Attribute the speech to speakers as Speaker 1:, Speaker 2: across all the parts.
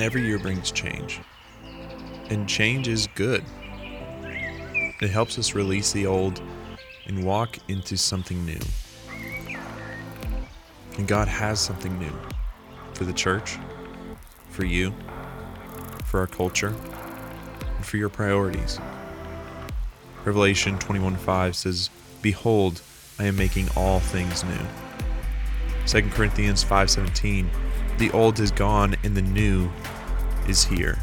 Speaker 1: Every year brings change, and change is good. It helps us release the old and walk into something new. And God has something new for the church, for you, for our culture, and for your priorities. Revelation 21:5 says, "Behold, I am making all things new." 2 Corinthians 5:17 The old is gone and the new is here.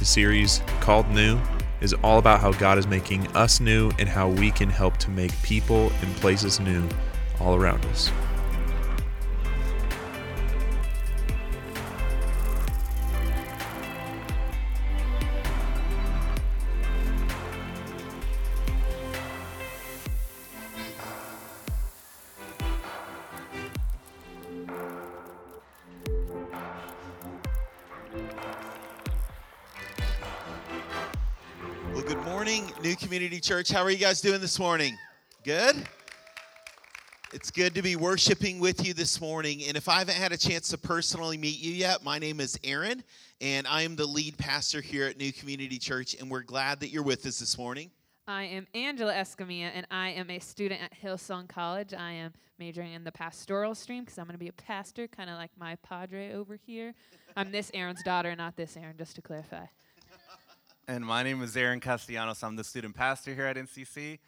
Speaker 1: The series called New is all about how God is making us new and how we can help to make people and places new all around us.
Speaker 2: Church. How are you guys doing this morning? Good? It's good to be worshiping with you this morning. And if I haven't had a chance to personally meet you yet, my name is Aaron, and I am the lead pastor here at New Community Church, and we're glad that you're with us this morning.
Speaker 3: I am Angela Escamilla, and I am a student at Hillsong College. I am majoring in the pastoral stream because I'm going to be a pastor, kind of like my padre over here. I'm this Aaron's daughter, not this Aaron, just to clarify.
Speaker 4: And my name is Aaron Castellanos. I'm the student pastor here at NCC,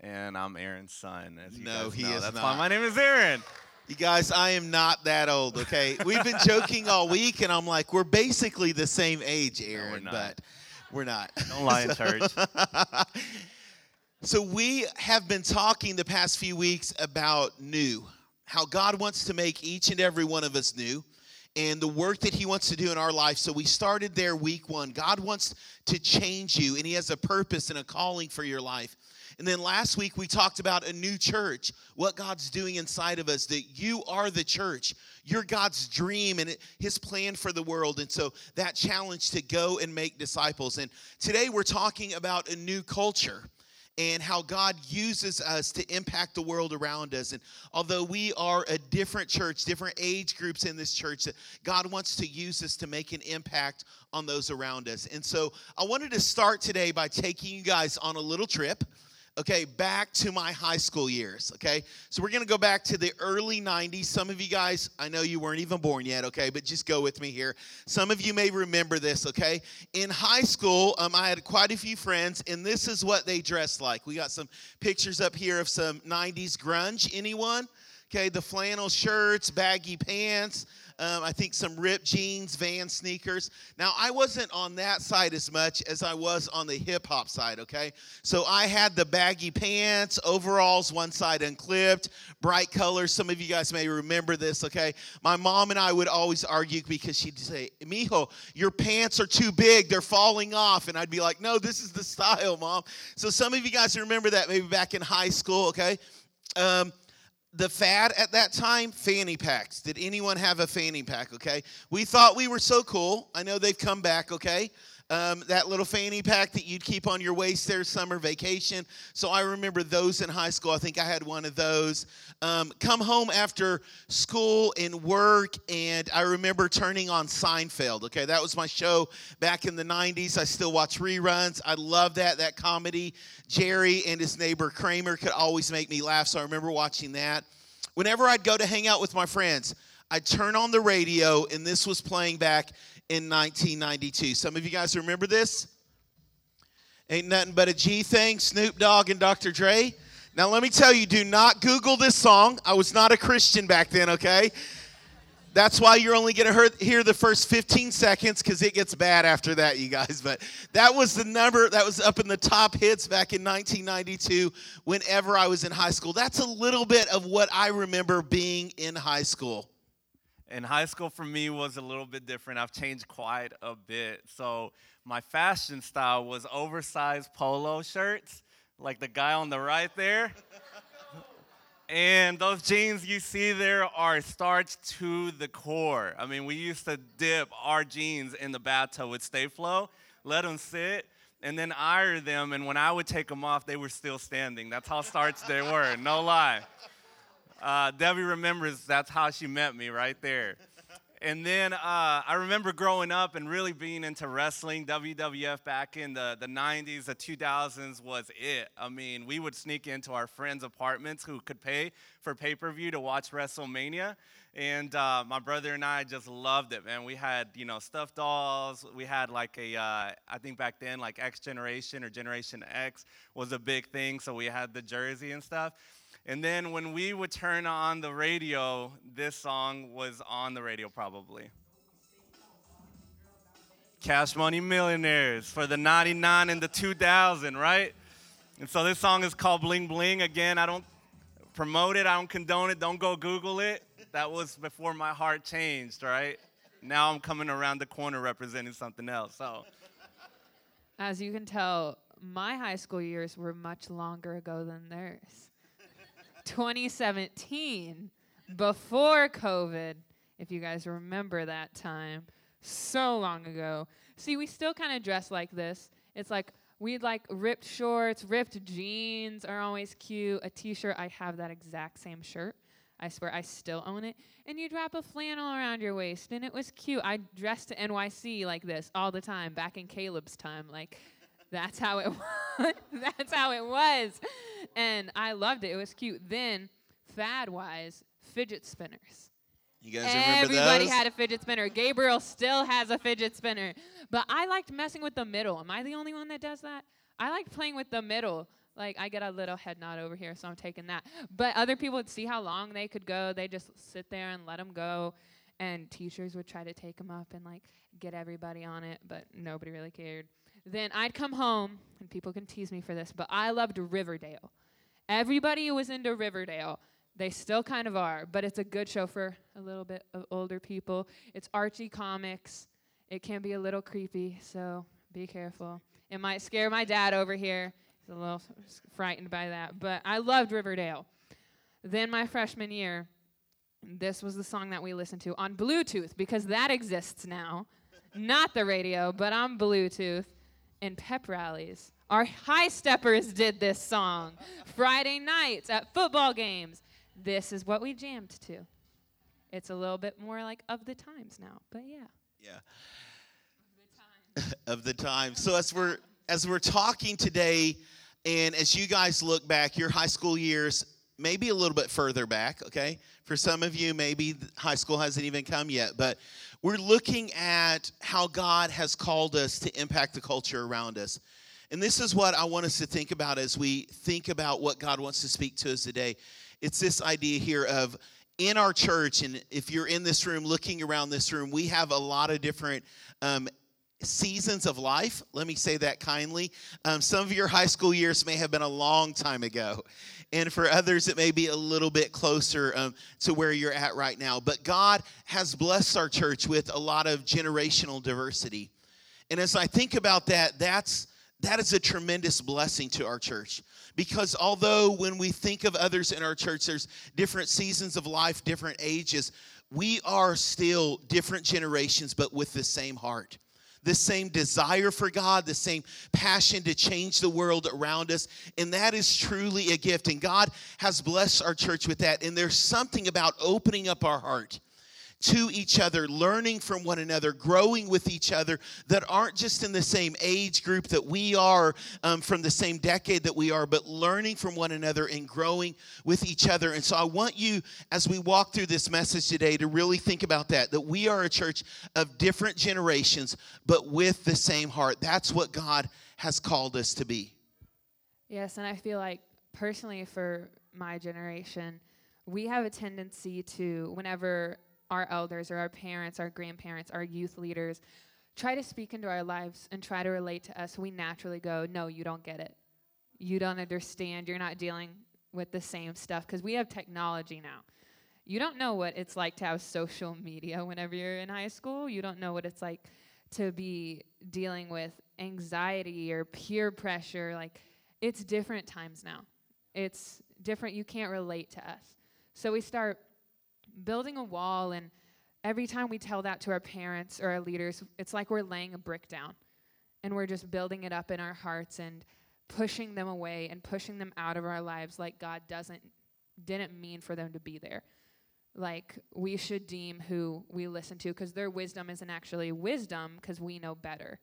Speaker 4: and I'm Aaron's son. As you
Speaker 2: No,
Speaker 4: guys
Speaker 2: he
Speaker 4: know.
Speaker 2: is
Speaker 4: That's
Speaker 2: not.
Speaker 4: why my name is Aaron.
Speaker 2: You guys, I am not that old, okay? We've been joking all week, and I'm like, we're basically the same age, Aaron,
Speaker 4: no, we're
Speaker 2: but we're not.
Speaker 4: Don't lie in church.
Speaker 2: So, we have been talking the past few weeks about new, how God wants to make each and every one of us new, and the work that He wants to do in our life. So, we started there week one. God wants to change you, and He has a purpose and a calling for your life. And then last week, we talked about a new church, what God's doing inside of us, that you are the church. You're God's dream and His plan for the world. And so, that challenge to go and make disciples. And today, we're talking about a new culture and how God uses us to impact the world around us. And although we are a different church, different age groups in this church, God wants to use us to make an impact on those around us. And so I wanted to start today by taking you guys on a little trip. Okay, back to my high school years. Okay, so we're gonna go back to the early 90s. Some of you guys, I know you weren't even born yet, okay, but just go with me here. Some of you may remember this, okay? In high school, um, I had quite a few friends, and this is what they dressed like. We got some pictures up here of some 90s grunge. Anyone? Okay, the flannel shirts, baggy pants. Um, I think some ripped jeans, van sneakers. Now, I wasn't on that side as much as I was on the hip hop side, okay? So I had the baggy pants, overalls, one side unclipped, bright colors. Some of you guys may remember this, okay? My mom and I would always argue because she'd say, Mijo, your pants are too big, they're falling off. And I'd be like, no, this is the style, mom. So some of you guys remember that maybe back in high school, okay? Um, the fad at that time? Fanny packs. Did anyone have a fanny pack okay? We thought we were so cool. I know they've come back okay um, that little fanny pack that you'd keep on your waist there summer vacation. So i remember those in high school. I think i had one of those. Um, come home after school and work and i remember turning on seinfeld okay? That was my show back in the 90s i still watch reruns. I love that that comedy. Jerry and his neighbor kramer could always make me laugh so i remember watching that. Whenever i'd go to hang out with my friends i'd turn on the radio and this was playing back in 1992 some of you guys remember this Ain't nothing but a G thing, Snoop Dogg and Dr. Dre. Now, let me tell you, do not Google this song. I was not a Christian back then, okay? That's why you're only going to hear the first 15 seconds because it gets bad after that, you guys. But that was the number that was up in the top hits back in 1992 whenever I was in high school. That's a little bit of what I remember being in high school.
Speaker 4: And high school for me was a little bit different. I've changed quite a bit. So my fashion style was oversized polo shirts, like the guy on the right there. And those jeans you see there are starched to the core. I mean, we used to dip our jeans in the bathtub with Sta-Flo, let them sit, and then iron them. And when I would take them off, they were still standing. That's how starched they were, no lie. Uh, Debbie remembers that's how she met me right there. And then uh, I remember growing up and really being into wrestling. WWF back in the, the 90s, the 2000s was it. I mean, we would sneak into our friends' apartments who could pay for pay per view to watch WrestleMania. And uh, my brother and I just loved it, man. We had, you know, stuffed dolls. We had like a, uh, I think back then, like X Generation or Generation X was a big thing. So we had the jersey and stuff. And then when we would turn on the radio, this song was on the radio probably. Cash Money Millionaires for the 99 and the 2000, right? And so this song is called Bling Bling. Again, I don't promote it, I don't condone it, don't go Google it. That was before my heart changed, right? Now I'm coming around the corner representing something else. So,
Speaker 3: As you can tell, my high school years were much longer ago than theirs. 2017, before COVID, if you guys remember that time, so long ago. See, we still kind of dress like this. It's like we'd like ripped shorts, ripped jeans are always cute. A t shirt, I have that exact same shirt. I swear I still own it. And you'd wrap a flannel around your waist, and it was cute. I dressed to NYC like this all the time back in Caleb's time. Like, that's how it was. that's how it was. And I loved it. It was cute. Then, fad wise, fidget spinners.
Speaker 2: You guys remember
Speaker 3: Everybody had a fidget spinner. Gabriel still has a fidget spinner. But I liked messing with the middle. Am I the only one that does that? I liked playing with the middle. Like I get a little head nod over here, so I'm taking that. But other people would see how long they could go. They just sit there and let them go. And teachers would try to take them up and like get everybody on it, but nobody really cared. Then I'd come home, and people can tease me for this, but I loved Riverdale. Everybody was into Riverdale, they still kind of are, but it's a good show for a little bit of older people. It's Archie comics. It can be a little creepy, so be careful. It might scare my dad over here. He's a little frightened by that, but I loved Riverdale. Then my freshman year, this was the song that we listened to on Bluetooth because that exists now. Not the radio, but on Bluetooth in pep rallies. Our high steppers did this song Friday nights at football games. This is what we jammed to. It's a little bit more like of the times now, but yeah.
Speaker 2: Yeah. of the time. So as we're as we're talking today, and as you guys look back, your high school years, maybe a little bit further back, okay? For some of you, maybe high school hasn't even come yet, but we're looking at how God has called us to impact the culture around us. And this is what I want us to think about as we think about what God wants to speak to us today. It's this idea here of in our church, and if you're in this room, looking around this room, we have a lot of different um, seasons of life. Let me say that kindly. Um, some of your high school years may have been a long time ago, and for others, it may be a little bit closer um, to where you're at right now. But God has blessed our church with a lot of generational diversity. And as I think about that, that's that is a tremendous blessing to our church because although when we think of others in our church there's different seasons of life different ages we are still different generations but with the same heart the same desire for god the same passion to change the world around us and that is truly a gift. And god has blessed our church with that. And there's something about opening up our heart to each other, learning from one another, growing with each other that aren't just in the same age group that we are, um, from the same decade that we are, but learning from one another and growing with each other. And so I want you, as we walk through this message today, to really think about that that we are a church of different generations, but with the same heart. That's what God has called us to be.
Speaker 3: Yes, and I feel like personally for my generation, we have a tendency to, whenever our elders or our parents, our grandparents, our youth leaders try to speak into our lives and try to relate to us, we naturally go, No, you don't get it. You don't understand. You're not dealing with the same stuff because we have technology now. You don't know what it's like to have social media whenever you're in high school. You don't know what it's like to be dealing with anxiety or peer pressure. Like, it's different times now. It's different. You can't relate to us. So we start building a wall, and every time we tell that to our parents or our leaders, it's like we're laying a brick down and we're just building it up in our hearts and pushing them away and pushing them out of our lives like God doesn't didn't mean for them to be there. like we should deem who we listen to because their wisdom isn't actually wisdom because we know better.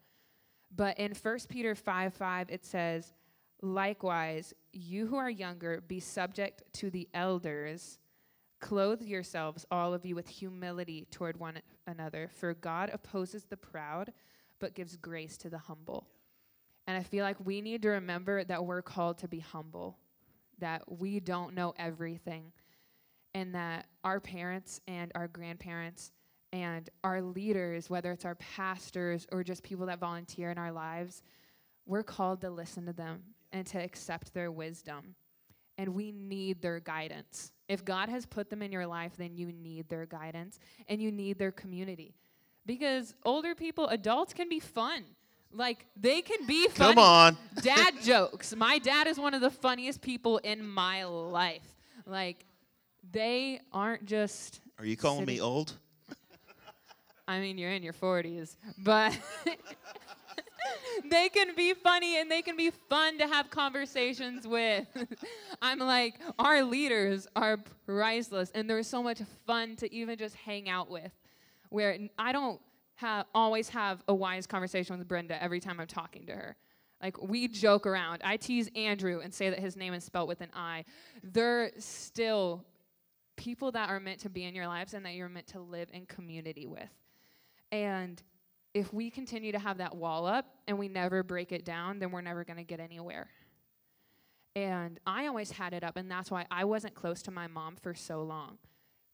Speaker 3: But in 1 Peter 5 5, it says, Likewise, you who are younger, be subject to the elders. Clothe yourselves, all of you, with humility toward one another, for God opposes the proud, but gives grace to the humble. And I feel like we need to remember that we're called to be humble, that we don't know everything, and that our parents and our grandparents and our leaders, whether it's our pastors or just people that volunteer in our lives, we're called to listen to them and to accept their wisdom. And we need their guidance. If God has put them in your life, then you need their guidance and you need their community. Because older people, adults can be fun. Like they can be funny.
Speaker 2: Come on.
Speaker 3: Dad jokes. My dad is one of the funniest people in my life. Like they aren't just
Speaker 2: Are you calling me old?
Speaker 3: I mean, you're in your 40s, but they can be funny and they can be fun to have conversations with. I'm like, our leaders are priceless, and they're so much fun to even just hang out with. Where I don't always have a wise conversation with Brenda every time I'm talking to her. Like, we joke around. I tease Andrew and say that his name is spelt with an I. They're still people that are meant to be in your lives and that you're meant to live in community with. And if we continue to have that wall up and we never break it down, then we're never going to get anywhere. And I always had it up, and that's why I wasn't close to my mom for so long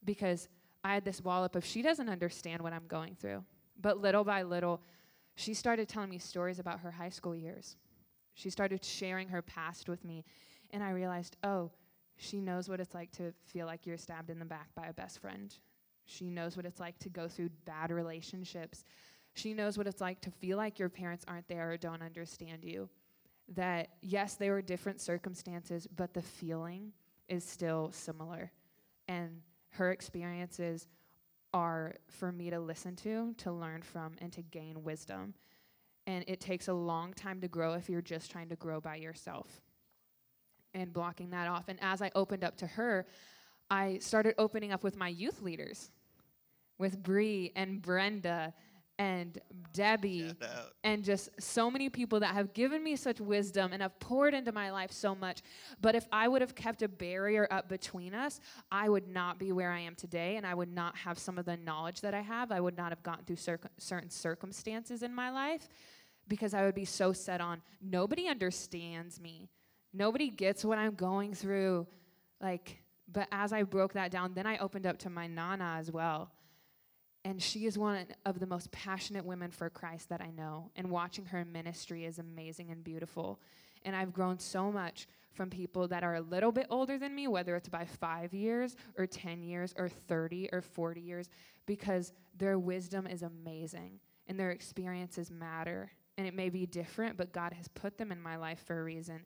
Speaker 3: because I had this wall up of she doesn't understand what I'm going through. But little by little, she started telling me stories about her high school years. She started sharing her past with me, and I realized, oh, she knows what it's like to feel like you're stabbed in the back by a best friend. She knows what it's like to go through bad relationships. She knows what it's like to feel like your parents aren't there or don't understand you. That, yes, there were different circumstances, but the feeling is still similar. And her experiences are for me to listen to, to learn from, and to gain wisdom. And it takes a long time to grow if you're just trying to grow by yourself and blocking that off. And as I opened up to her, I started opening up with my youth leaders, with Bree and Brenda and Debbie and just so many people that have given me such wisdom and have poured into my life so much. But if I would have kept a barrier up between us, I would not be where I am today, and I would not have some of the knowledge that I have. I would not have gotten through circ- certain circumstances in my life because I would be so set on nobody understands me, nobody gets what I'm going through. Like, but as I broke that down, then I opened up to my Nana as well. And she is one of the most passionate women for Christ that I know. And watching her ministry is amazing and beautiful. And I've grown so much from people that are a little bit older than me, whether it's by five years or 10 years or 30 or 40 years, because their wisdom is amazing and their experiences matter. And it may be different, but God has put them in my life for a reason.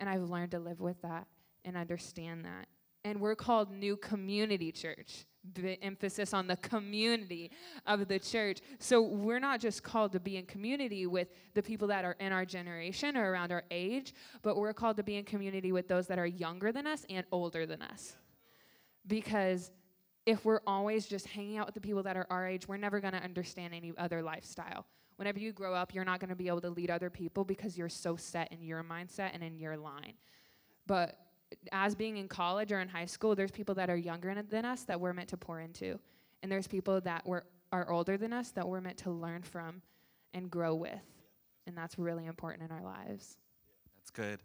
Speaker 3: And I've learned to live with that and understand that. And we're called New Community Church. The emphasis on the community of the church. So we're not just called to be in community with the people that are in our generation or around our age, but we're called to be in community with those that are younger than us and older than us. Because if we're always just hanging out with the people that are our age, we're never going to understand any other lifestyle. Whenever you grow up, you're not going to be able to lead other people because you're so set in your mindset and in your line. But as being in college or in high school, there's people that are younger than us that we're meant to pour into. And there's people that were, are older than us that we're meant to learn from and grow with. And that's really important in our lives.
Speaker 4: That's good.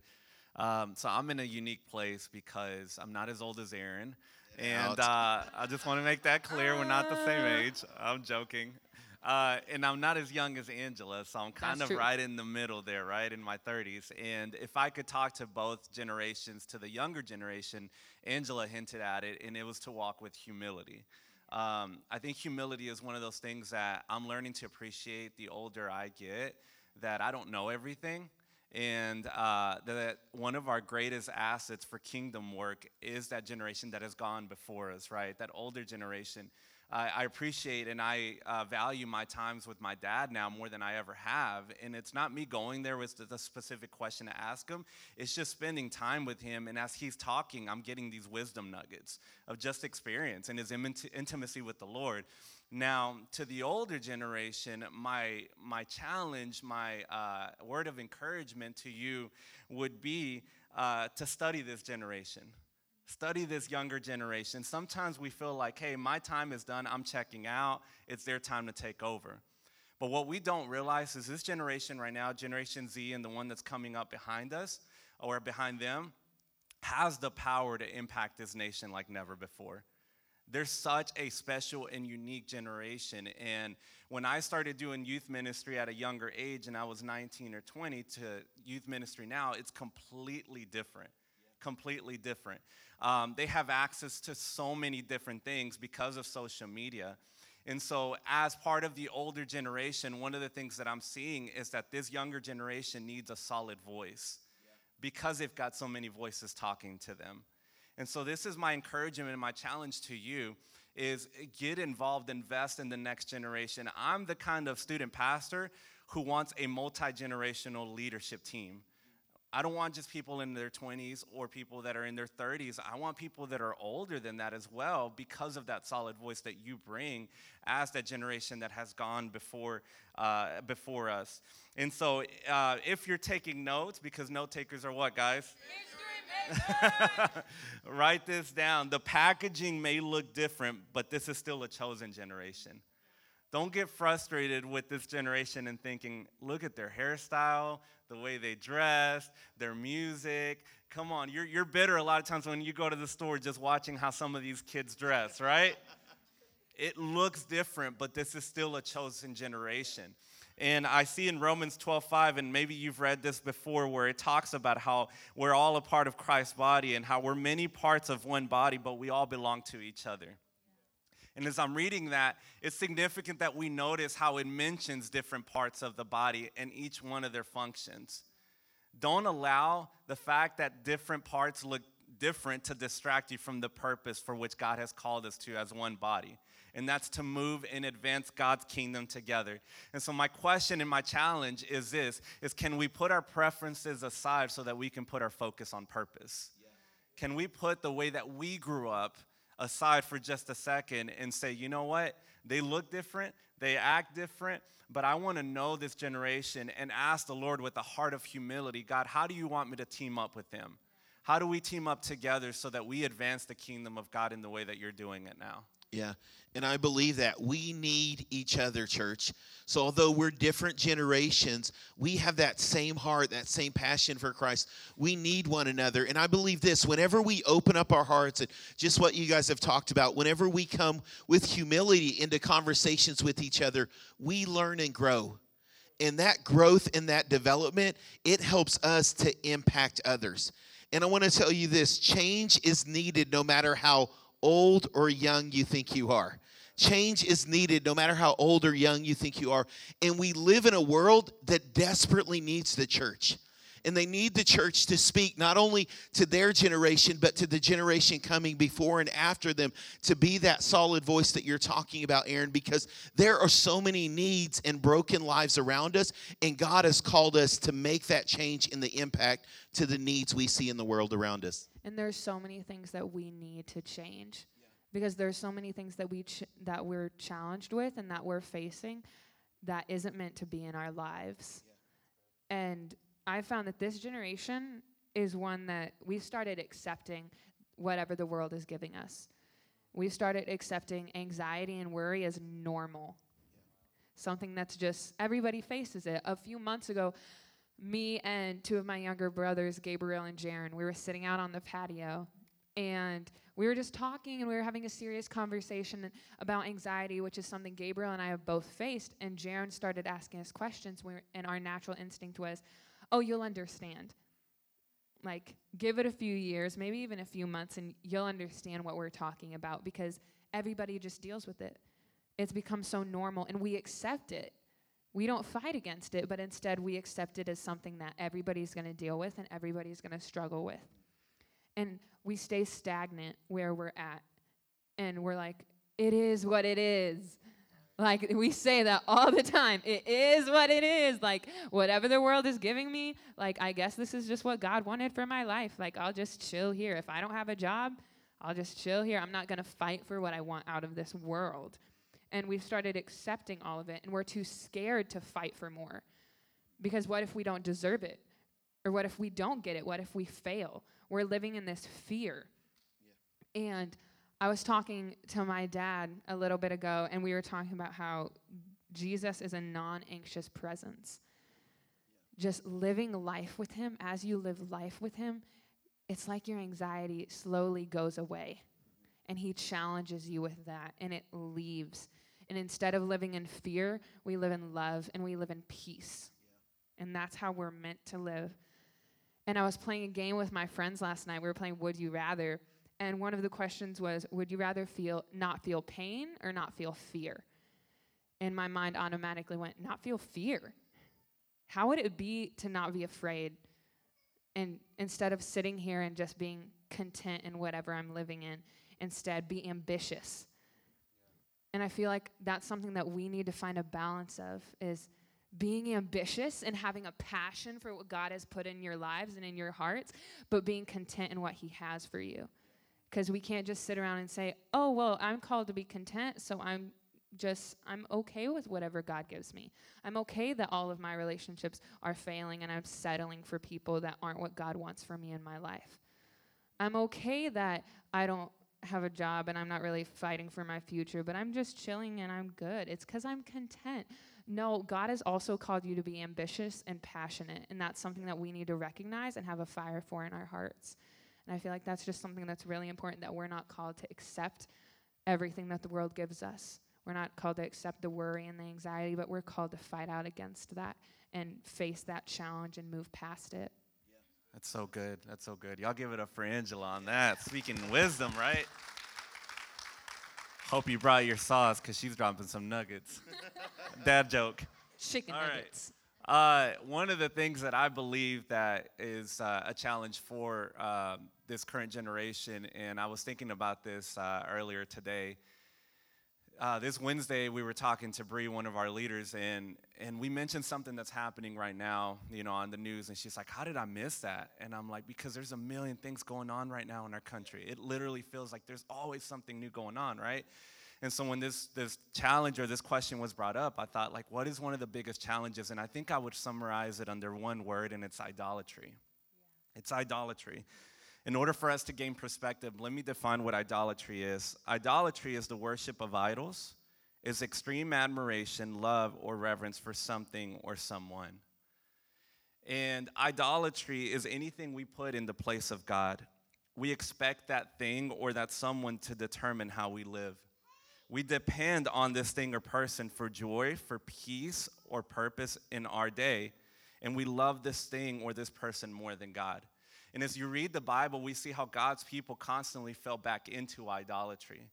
Speaker 4: Um, so I'm in a unique place because I'm not as old as Aaron. And uh, I just want to make that clear. We're not the same
Speaker 3: Ah.
Speaker 4: age. I'm joking. Uh, and I'm not as young as Angela, so I'm kind
Speaker 3: That's
Speaker 4: of
Speaker 3: true.
Speaker 4: right in the middle there, right in my 30s. And if I could talk to both generations, to the younger generation, Angela hinted at it, and it was to walk with humility. Um, I think humility is one of those things that I'm learning to appreciate the older I get, that I don't know everything. And uh, that one of our greatest assets for kingdom work is that generation that has gone before us, right? That older generation. I I appreciate and I uh, value my times with my dad now more than I ever have. And it's not me going there with the specific question to ask him, it's just spending time with him. And as he's talking, I'm getting these wisdom nuggets of just experience and his intimacy with the Lord. Now, to the older generation, my, my challenge, my uh, word of encouragement to you would be uh, to study this generation. Study this younger generation. Sometimes we feel like, hey, my time is done, I'm checking out, it's their time to take over. But what we don't realize is this generation right now, Generation Z, and the one that's coming up behind us or behind them, has the power to impact this nation like never before. They're such a special and unique generation. And when I started doing youth ministry at a younger age, and I was 19 or 20, to youth ministry now, it's completely different. Completely different. Um, they have access to so many different things because of social media. And so, as part of the older generation, one of the things that I'm seeing is that this younger generation needs a solid voice because they've got so many voices talking to them. And so this is my encouragement and my challenge to you is get involved, invest in the next generation. I'm the kind of student pastor who wants a multi-generational leadership team. I don't want just people in their 20s or people that are in their 30s. I want people that are older than that as well because of that solid voice that you bring as that generation that has gone before, uh, before us. And so uh, if you're taking notes, because note takers are what, guys? Write this down. The packaging may look different, but this is still a chosen generation. Don't get frustrated with this generation and thinking, look at their hairstyle, the way they dress, their music. Come on, you're, you're bitter a lot of times when you go to the store just watching how some of these kids dress, right? it looks different, but this is still a chosen generation. And I see in Romans 12:5, and maybe you've read this before, where it talks about how we're all a part of Christ's body and how we're many parts of one body, but we all belong to each other. And as I'm reading that, it's significant that we notice how it mentions different parts of the body and each one of their functions. Don't allow the fact that different parts look different to distract you from the purpose for which God has called us to as one body and that's to move and advance God's kingdom together. And so my question and my challenge is this is can we put our preferences aside so that we can put our focus on purpose? Yeah. Can we put the way that we grew up aside for just a second and say, "You know what? They look different, they act different, but I want to know this generation and ask the Lord with a heart of humility, God, how do you want me to team up with them?" How do we team up together so that we advance the kingdom of God in the way that you're doing it now?
Speaker 2: Yeah. And I believe that we need each other, church. So, although we're different generations, we have that same heart, that same passion for Christ. We need one another. And I believe this whenever we open up our hearts, and just what you guys have talked about, whenever we come with humility into conversations with each other, we learn and grow. And that growth and that development, it helps us to impact others. And I want to tell you this change is needed no matter how old or young you think you are. Change is needed no matter how old or young you think you are. And we live in a world that desperately needs the church. And they need the church to speak not only to their generation, but to the generation coming before and after them to be that solid voice that you're talking about, Aaron, because there are so many needs and broken lives around us. And God has called us to make that change in the impact to the needs we see in the world around us.
Speaker 3: And there's so many things that we need to change yeah. because there's so many things that we ch- that we're challenged with and that we're facing that isn't meant to be in our lives. Yeah. And I found that this generation is one that we started accepting whatever the world is giving us. We started accepting anxiety and worry as normal. Something that's just everybody faces it. A few months ago, me and two of my younger brothers, Gabriel and Jaron, we were sitting out on the patio and we were just talking and we were having a serious conversation about anxiety, which is something Gabriel and I have both faced. And Jaron started asking us questions, and our natural instinct was, Oh, you'll understand. Like, give it a few years, maybe even a few months, and you'll understand what we're talking about because everybody just deals with it. It's become so normal, and we accept it we don't fight against it, but instead we accept it as something that everybody's going to deal with and everybody's going to struggle with. And we stay stagnant where we're at. And we're like, it is what it is. Like we say that all the time. It is what it is. Like whatever the world is giving me, like I guess this is just what God wanted for my life. Like I'll just chill here. If I don't have a job, I'll just chill here. I'm not going to fight for what I want out of this world. And we've started accepting all of it and we're too scared to fight for more. Because what if we don't deserve it? Or what if we don't get it? What if we fail? We're living in this fear. Yeah. And I was talking to my dad a little bit ago, and we were talking about how Jesus is a non anxious presence. Just living life with Him, as you live life with Him, it's like your anxiety slowly goes away. And He challenges you with that, and it leaves. And instead of living in fear, we live in love and we live in peace. Yeah. And that's how we're meant to live. And I was playing a game with my friends last night. We were playing Would You Rather and one of the questions was would you rather feel not feel pain or not feel fear and my mind automatically went not feel fear how would it be to not be afraid and instead of sitting here and just being content in whatever i'm living in instead be ambitious and i feel like that's something that we need to find a balance of is being ambitious and having a passion for what God has put in your lives and in your hearts, but being content in what He has for you because we can't just sit around and say, "Oh, well, I'm called to be content, so I'm just I'm okay with whatever God gives me. I'm okay that all of my relationships are failing and I'm settling for people that aren't what God wants for me in my life. I'm okay that I don't have a job and I'm not really fighting for my future, but I'm just chilling and I'm good. It's cuz I'm content. No, God has also called you to be ambitious and passionate, and that's something that we need to recognize and have a fire for in our hearts. And I feel like that's just something that's really important that we're not called to accept everything that the world gives us. We're not called to accept the worry and the anxiety, but we're called to fight out against that and face that challenge and move past it.
Speaker 4: That's so good. That's so good. Y'all give it up for Angela on that. Speaking wisdom, right? Hope you brought your sauce because she's dropping some nuggets. Dad joke.
Speaker 3: Chicken All nuggets.
Speaker 4: Right. Uh, one of the things that I believe that is uh, a challenge for um, this current generation, and I was thinking about this uh, earlier today. Uh, this Wednesday, we were talking to Bree, one of our leaders, and and we mentioned something that's happening right now, you know, on the news. And she's like, "How did I miss that?" And I'm like, "Because there's a million things going on right now in our country. It literally feels like there's always something new going on, right?" And so when this this challenge or this question was brought up, I thought like what is one of the biggest challenges? And I think I would summarize it under one word and it's idolatry. Yeah. It's idolatry. In order for us to gain perspective, let me define what idolatry is. Idolatry is the worship of idols, is extreme admiration, love, or reverence for something or someone. And idolatry is anything we put in the place of God. We expect that thing or that someone to determine how we live. We depend on this thing or person for joy, for peace, or purpose in our day. And we love this thing or this person more than God. And as you read the Bible, we see how God's people constantly fell back into idolatry.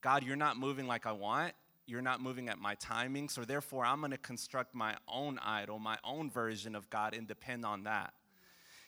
Speaker 4: God, you're not moving like I want. You're not moving at my timing. So therefore, I'm going to construct my own idol, my own version of God, and depend on that.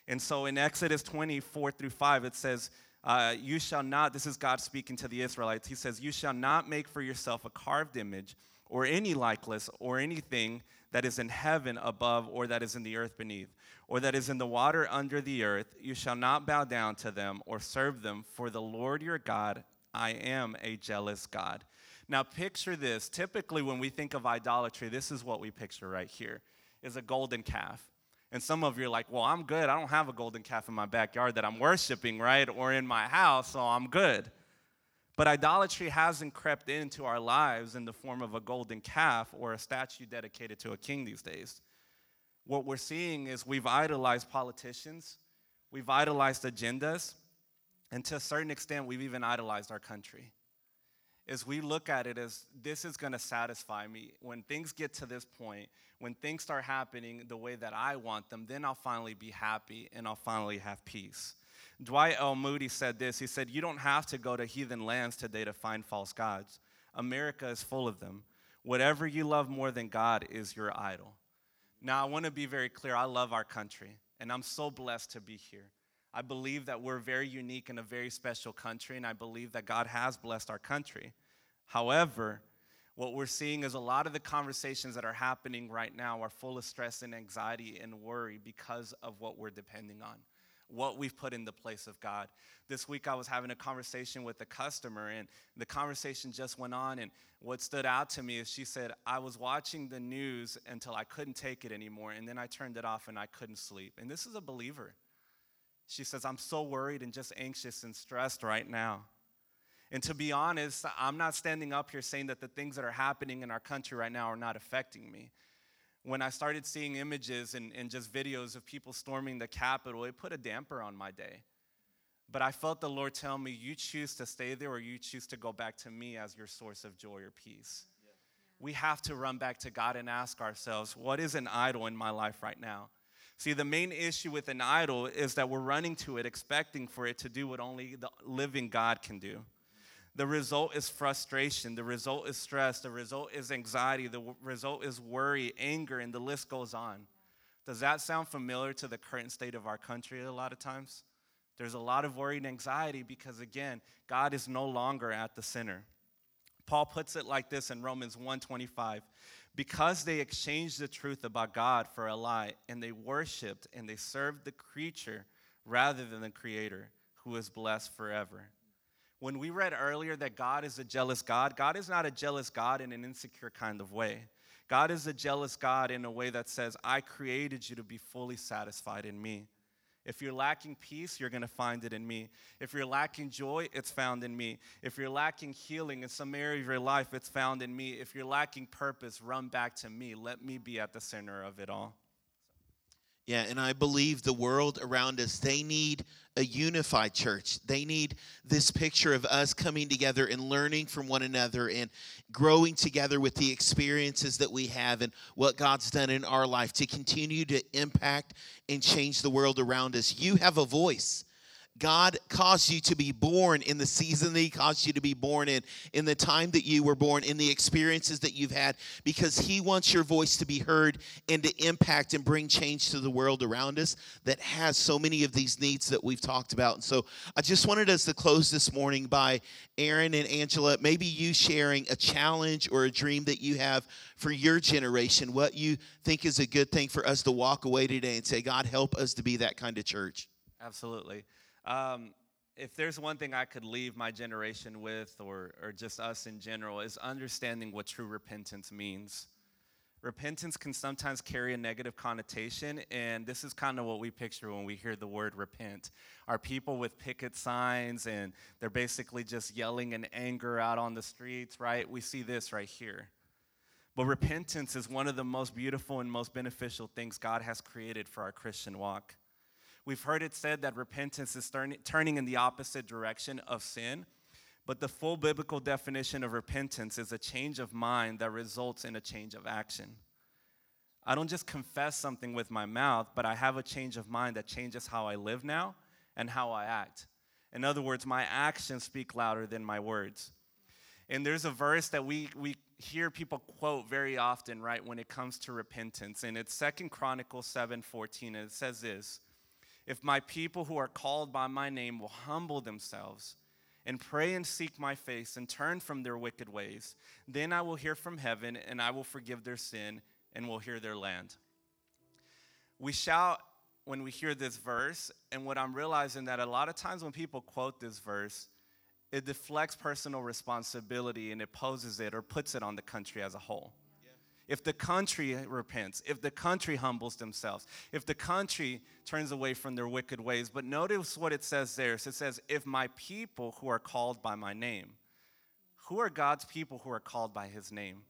Speaker 4: And so in Exodus 24 through 5, it says, uh, you shall not, this is God speaking to the Israelites. He says, You shall not make for yourself a carved image or any likeness or anything that is in heaven above or that is in the earth beneath or that is in the water under the earth. You shall not bow down to them or serve them, for the Lord your God, I am a jealous God. Now picture this. Typically, when we think of idolatry, this is what we picture right here is a golden calf. And some of you are like, well, I'm good. I don't have a golden calf in my backyard that I'm worshiping, right? Or in my house, so I'm good. But idolatry hasn't crept into our lives in the form of a golden calf or a statue dedicated to a king these days. What we're seeing is we've idolized politicians, we've idolized agendas, and to a certain extent, we've even idolized our country is we look at it as this is to satisfy me. When things get to this point, when things start happening the way that I want them, then I'll finally be happy and I'll finally have peace. Dwight L. Moody said this. He said, You don't have to go to heathen lands today to find false gods. America is full of them. Whatever you love more than God is your idol. Now, I want to be very clear. I love our country, and I'm so blessed to be here. I believe that we're very unique in a very special country, and I believe that God has blessed our country. However, what we're seeing is a lot of the conversations that are happening right now are full of stress and anxiety and worry because of what we're depending on, what we've put in the place of God. This week I was having a conversation with a customer, and the conversation just went on. And what stood out to me is she said, I was watching the news until I couldn't take it anymore, and then I turned it off and I couldn't sleep. And this is a believer. She says, I'm so worried and just anxious and stressed right now. And to be honest, I'm not standing up here saying that the things that are happening in our country right now are not affecting me. When I started seeing images and, and just videos of people storming the Capitol, it put a damper on my day. But I felt the Lord tell me, you choose to stay there or you choose to go back to me as your source of joy or peace. Yeah. We have to run back to God and ask ourselves, what is an idol in my life right now? See, the main issue with an idol is that we're running to it expecting for it to do what only the living God can do. The result is frustration. The result is stress. The result is anxiety. The w- result is worry, anger, and the list goes on. Does that sound familiar to the current state of our country a lot of times? There's a lot of worry and anxiety because, again, God is no longer at the center. Paul puts it like this in Romans 1:25. Because they exchanged the truth about God for a lie, and they worshiped and they served the creature rather than the creator, who is blessed forever. When we read earlier that God is a jealous God, God is not a jealous God in an insecure kind of way. God is a jealous God in a way that says, I created you to be fully satisfied in me. If you're lacking peace, you're going to find it in me. If you're lacking joy, it's found in me. If you're lacking healing in some area of your life, it's found in me. If you're lacking purpose, run back to me. Let me be at the center of it all.
Speaker 2: Yeah, and I believe the world around us, they need a unified church. They need this picture of us coming together and learning from one another and growing together with the experiences that we have and what God's done in our life to continue to impact and change the world around us. You have a voice. God caused you to be born in the season that He caused you to be born in, in the time that you were born, in the experiences that you've had, because He wants your voice to be heard and to impact and bring change to the world around us that has so many of these needs that we've talked about. And so I just wanted us to close this morning by Aaron and Angela, maybe you sharing a challenge or a dream that you have for your generation, what you think is a good thing for us to walk away today and say, God, help us to be that kind of church.
Speaker 4: Absolutely. Um, if there's one thing I could leave my generation with, or, or just us in general, is understanding what true repentance means. Repentance can sometimes carry a negative connotation, and this is kind of what we picture when we hear the word repent. Are people with picket signs and they're basically just yelling in anger out on the streets, right? We see this right here. But repentance is one of the most beautiful and most beneficial things God has created for our Christian walk. We've heard it said that repentance is turning in the opposite direction of sin. But the full biblical definition of repentance is a change of mind that results in a change of action. I don't just confess something with my mouth, but I have a change of mind that changes how I live now and how I act. In other words, my actions speak louder than my words. And there's a verse that we, we hear people quote very often, right, when it comes to repentance. And it's Second Chronicles 7 14. And it says this if my people who are called by my name will humble themselves and pray and seek my face and turn from their wicked ways, then I will hear from heaven and I will forgive their sin and will hear their land. We shout when we hear this verse, and what I'm realizing that a lot of times when people quote this verse, it deflects personal responsibility and it poses it or puts it on the country as a whole if the country repents, if the country humbles themselves, if the country turns away from their wicked ways. But notice what it says there. So it says, If my people who are called by my name, who are God's people who are called by his name?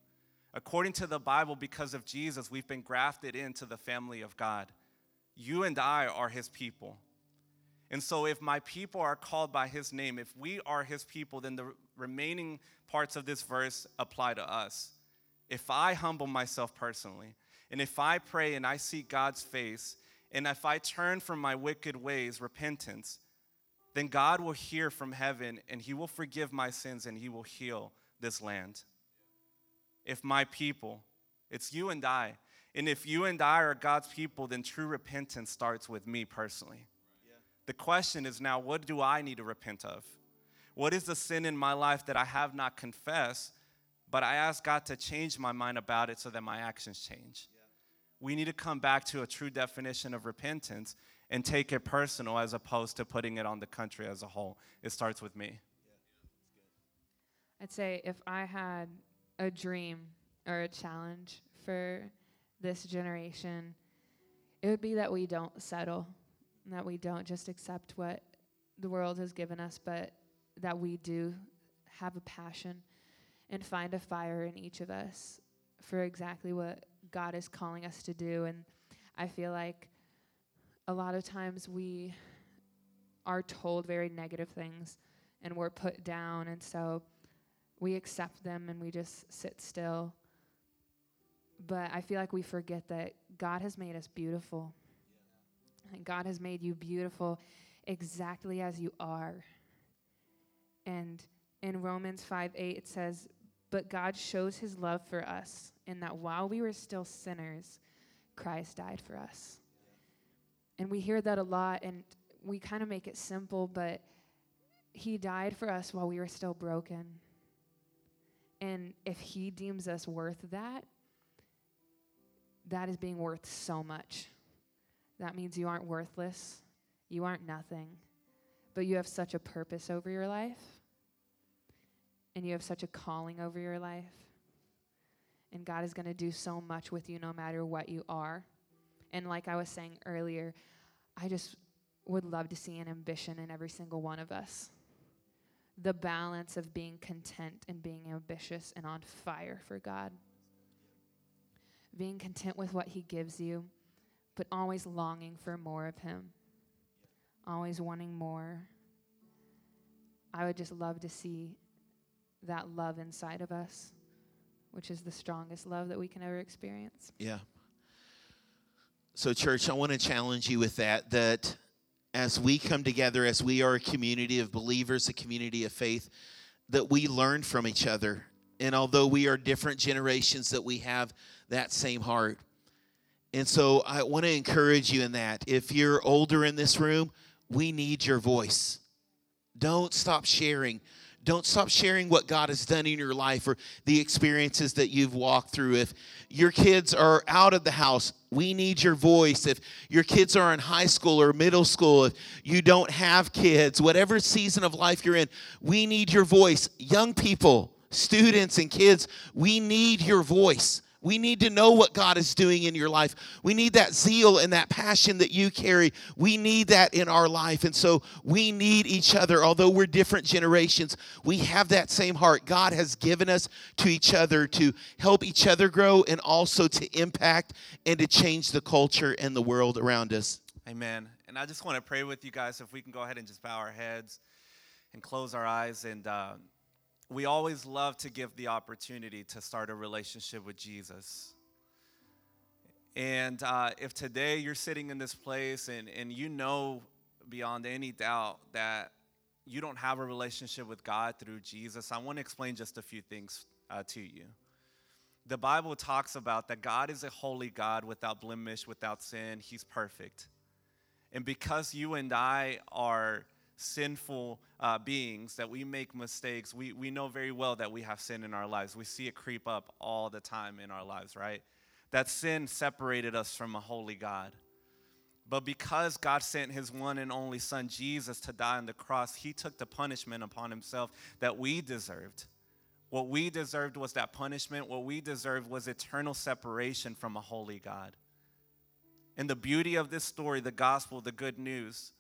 Speaker 4: According to the Bible, because of Jesus, we've been grafted into the family of God. You and I are his people. And so, if my people are called by his name, if we are his people, then the remaining parts of this verse apply to us if I humble myself personally, and if I pray and I seek God's face, and if I turn from my wicked ways, repentance, then God will hear from heaven and He will forgive my sins and He will heal this land. If my people, it's you and I, and if you and I are God's people, then true repentance starts with me personally. The question is now, what do I need to repent of? What is the sin in my life that I have not confessed? But I ask God to change my mind about it so that my actions change. Yeah. We need to come back to a true definition of repentance and take it personal as opposed to putting it on the country as a whole. It starts with me.
Speaker 3: I'd say if I had a dream or a challenge for this generation, it would be that we don't settle, that we don't just accept what the world has given us, but that we do have a passion and find a fire in each of us for exactly what God is calling us to do. And I feel like a lot of times we are told very negative things and we're put down. And so we accept them and we just sit still. But I feel like we forget that God has made us beautiful. And God has made you beautiful exactly as you are. And in Romans 5 8, it says, But God shows his love for us in that while we were still sinners, Christ died for us. And we hear that a lot, and we kind of make it simple, but he died for us while we were still broken. And if he deems us worth that, that is being worth so much. That means you aren't worthless, you aren't nothing, but you have such a purpose over your life, and you have such a calling over your life. And God is going to do so much with you no matter what you are. And like I was saying earlier, I just would love to see an ambition in every single one of us. The balance of being content and being ambitious and on fire for God being content with what He gives you, but always longing for more of Him, always wanting more. I would just love to see that love inside of us, which is the strongest love that we can ever experience.
Speaker 2: Yeah. So, church, I want to challenge you with that, that as we come together, as we are a community of believers, a community of faith, that we learn from each other. And although we are different generations, that we have that same heart. And so I want to encourage you in that. If you're older in this room, we need your voice. Don't stop sharing. Don't stop sharing what God has done in your life or the experiences that you've walked through. If your kids are out of the house, we need your voice. If your kids are in high school or middle school, if you don't have kids, whatever season of life you're in, we need your voice. Young people, students, and kids, we need your voice. We need to know what God is doing in your life. We need that zeal and that passion that you carry. We need that in our life. And so we need each other. Although we're different generations, we have that same heart. God has given us to each other to help each other grow and also to impact and to change the culture and the world around us.
Speaker 4: Amen. And I just want to pray with you guys if we can go ahead and just bow our heads and close our eyes and. Uh, we always love to give the opportunity to start a relationship with Jesus. And uh, if today you're sitting in this place and, and you know beyond any doubt that you don't have a relationship with God through Jesus, I want to explain just a few things uh, to you. The Bible talks about that God is a holy God without blemish, without sin. He's perfect. And because you and I are sinful uh, beings, that we make mistakes, we, we know very well that we have sin in our lives. We see it creep up all the time in our lives, right? That sin separated us from a holy God. But because God sent his one and only Son, Jesus, to die on the cross, he took the punishment upon himself that we deserved. What we deserved was that punishment. What we deserved was eternal separation from a holy God. And the beauty of this story, the gospel, the good news,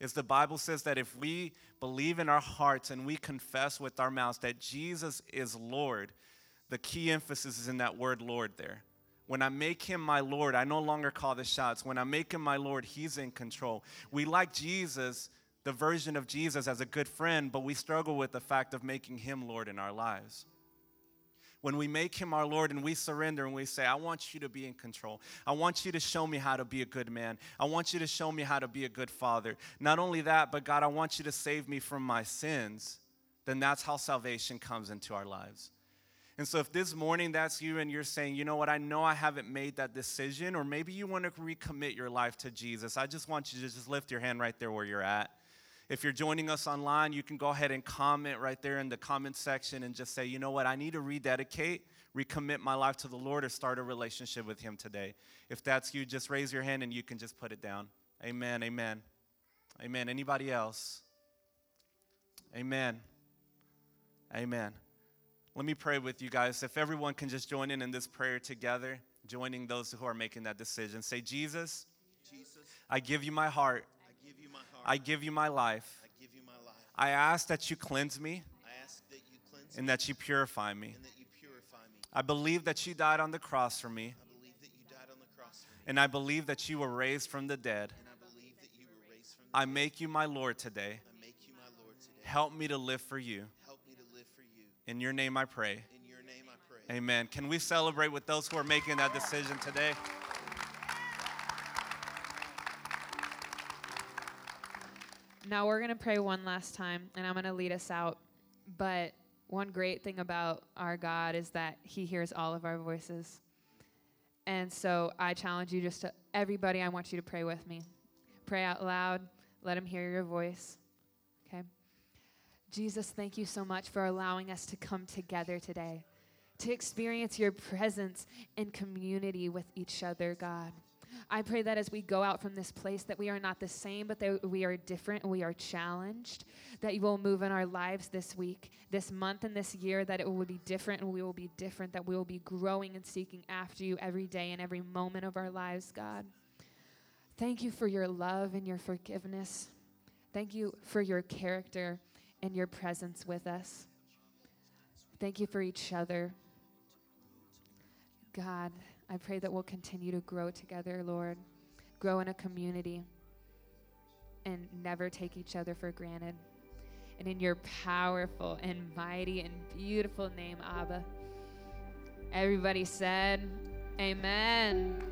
Speaker 4: is the Bible says that if we believe in our hearts and we confess with our mouths that Jesus is Lord, the key emphasis is in that word Lord there. When I make him my Lord, I no longer call the shots. When I make him my Lord, he's in control. We like Jesus, the version of Jesus, as a good friend, but we struggle with the fact of making him Lord in our lives when we make him our Lord and we surrender and we say, I want you to be in control. I want you to show me how to be a good man. I want you to show me how to be a good father. Not only that, but God, I want you to save me from my sins. Then that's how salvation comes into our lives. And so, if this morning that's you and you're saying, you know what, I know I haven't made that decision, or maybe you want to recommit your life to Jesus, I just want you to just lift your hand right there where you're at. If you're joining us online, you can go ahead and comment right there in the comment section and just say, you know what, I need to rededicate, recommit my life to the Lord, or start a relationship with Him today. If that's you, just raise your hand and you can just put it down. Amen, amen. Amen. Anybody else? Amen. Amen. Let me pray with you guys. If everyone can just join in in this prayer together, joining those who are making that decision. Say, Jesus,
Speaker 2: Jesus,
Speaker 4: I give you my heart.
Speaker 2: I give you my heart.
Speaker 4: I give you my life.
Speaker 2: I give you my life.
Speaker 4: I ask that you cleanse me
Speaker 2: I ask that you cleanse
Speaker 4: and
Speaker 2: me
Speaker 4: that you purify me.
Speaker 2: and that you purify me.
Speaker 4: I believe that you died on the cross for me,
Speaker 2: I believe that you died on the cross for me.
Speaker 4: and I believe that you were raised from the dead.
Speaker 2: And I believe that you were raised from the
Speaker 4: I make you my Lord today.
Speaker 2: I make you my Lord today.
Speaker 4: Help me to live for you.
Speaker 2: Help me to live for you.
Speaker 4: In your name I pray.
Speaker 2: In your name I pray.
Speaker 4: Amen. Can we celebrate with those who are making that decision today?
Speaker 3: Now we're going to pray one last time, and I'm going to lead us out. But one great thing about our God is that He hears all of our voices. And so I challenge you just to, everybody, I want you to pray with me. Pray out loud, let Him hear your voice. Okay? Jesus, thank you so much for allowing us to come together today, to experience your presence in community with each other, God. I pray that as we go out from this place that we are not the same, but that we are different and we are challenged, that you will move in our lives this week, this month and this year, that it will be different and we will be different, that we will be growing and seeking after you every day and every moment of our lives, God. Thank you for your love and your forgiveness. Thank you for your character and your presence with us. Thank you for each other. God, I pray that we'll continue to grow together, Lord, grow in a community, and never take each other for granted. And in your powerful and mighty and beautiful name, Abba, everybody said, Amen.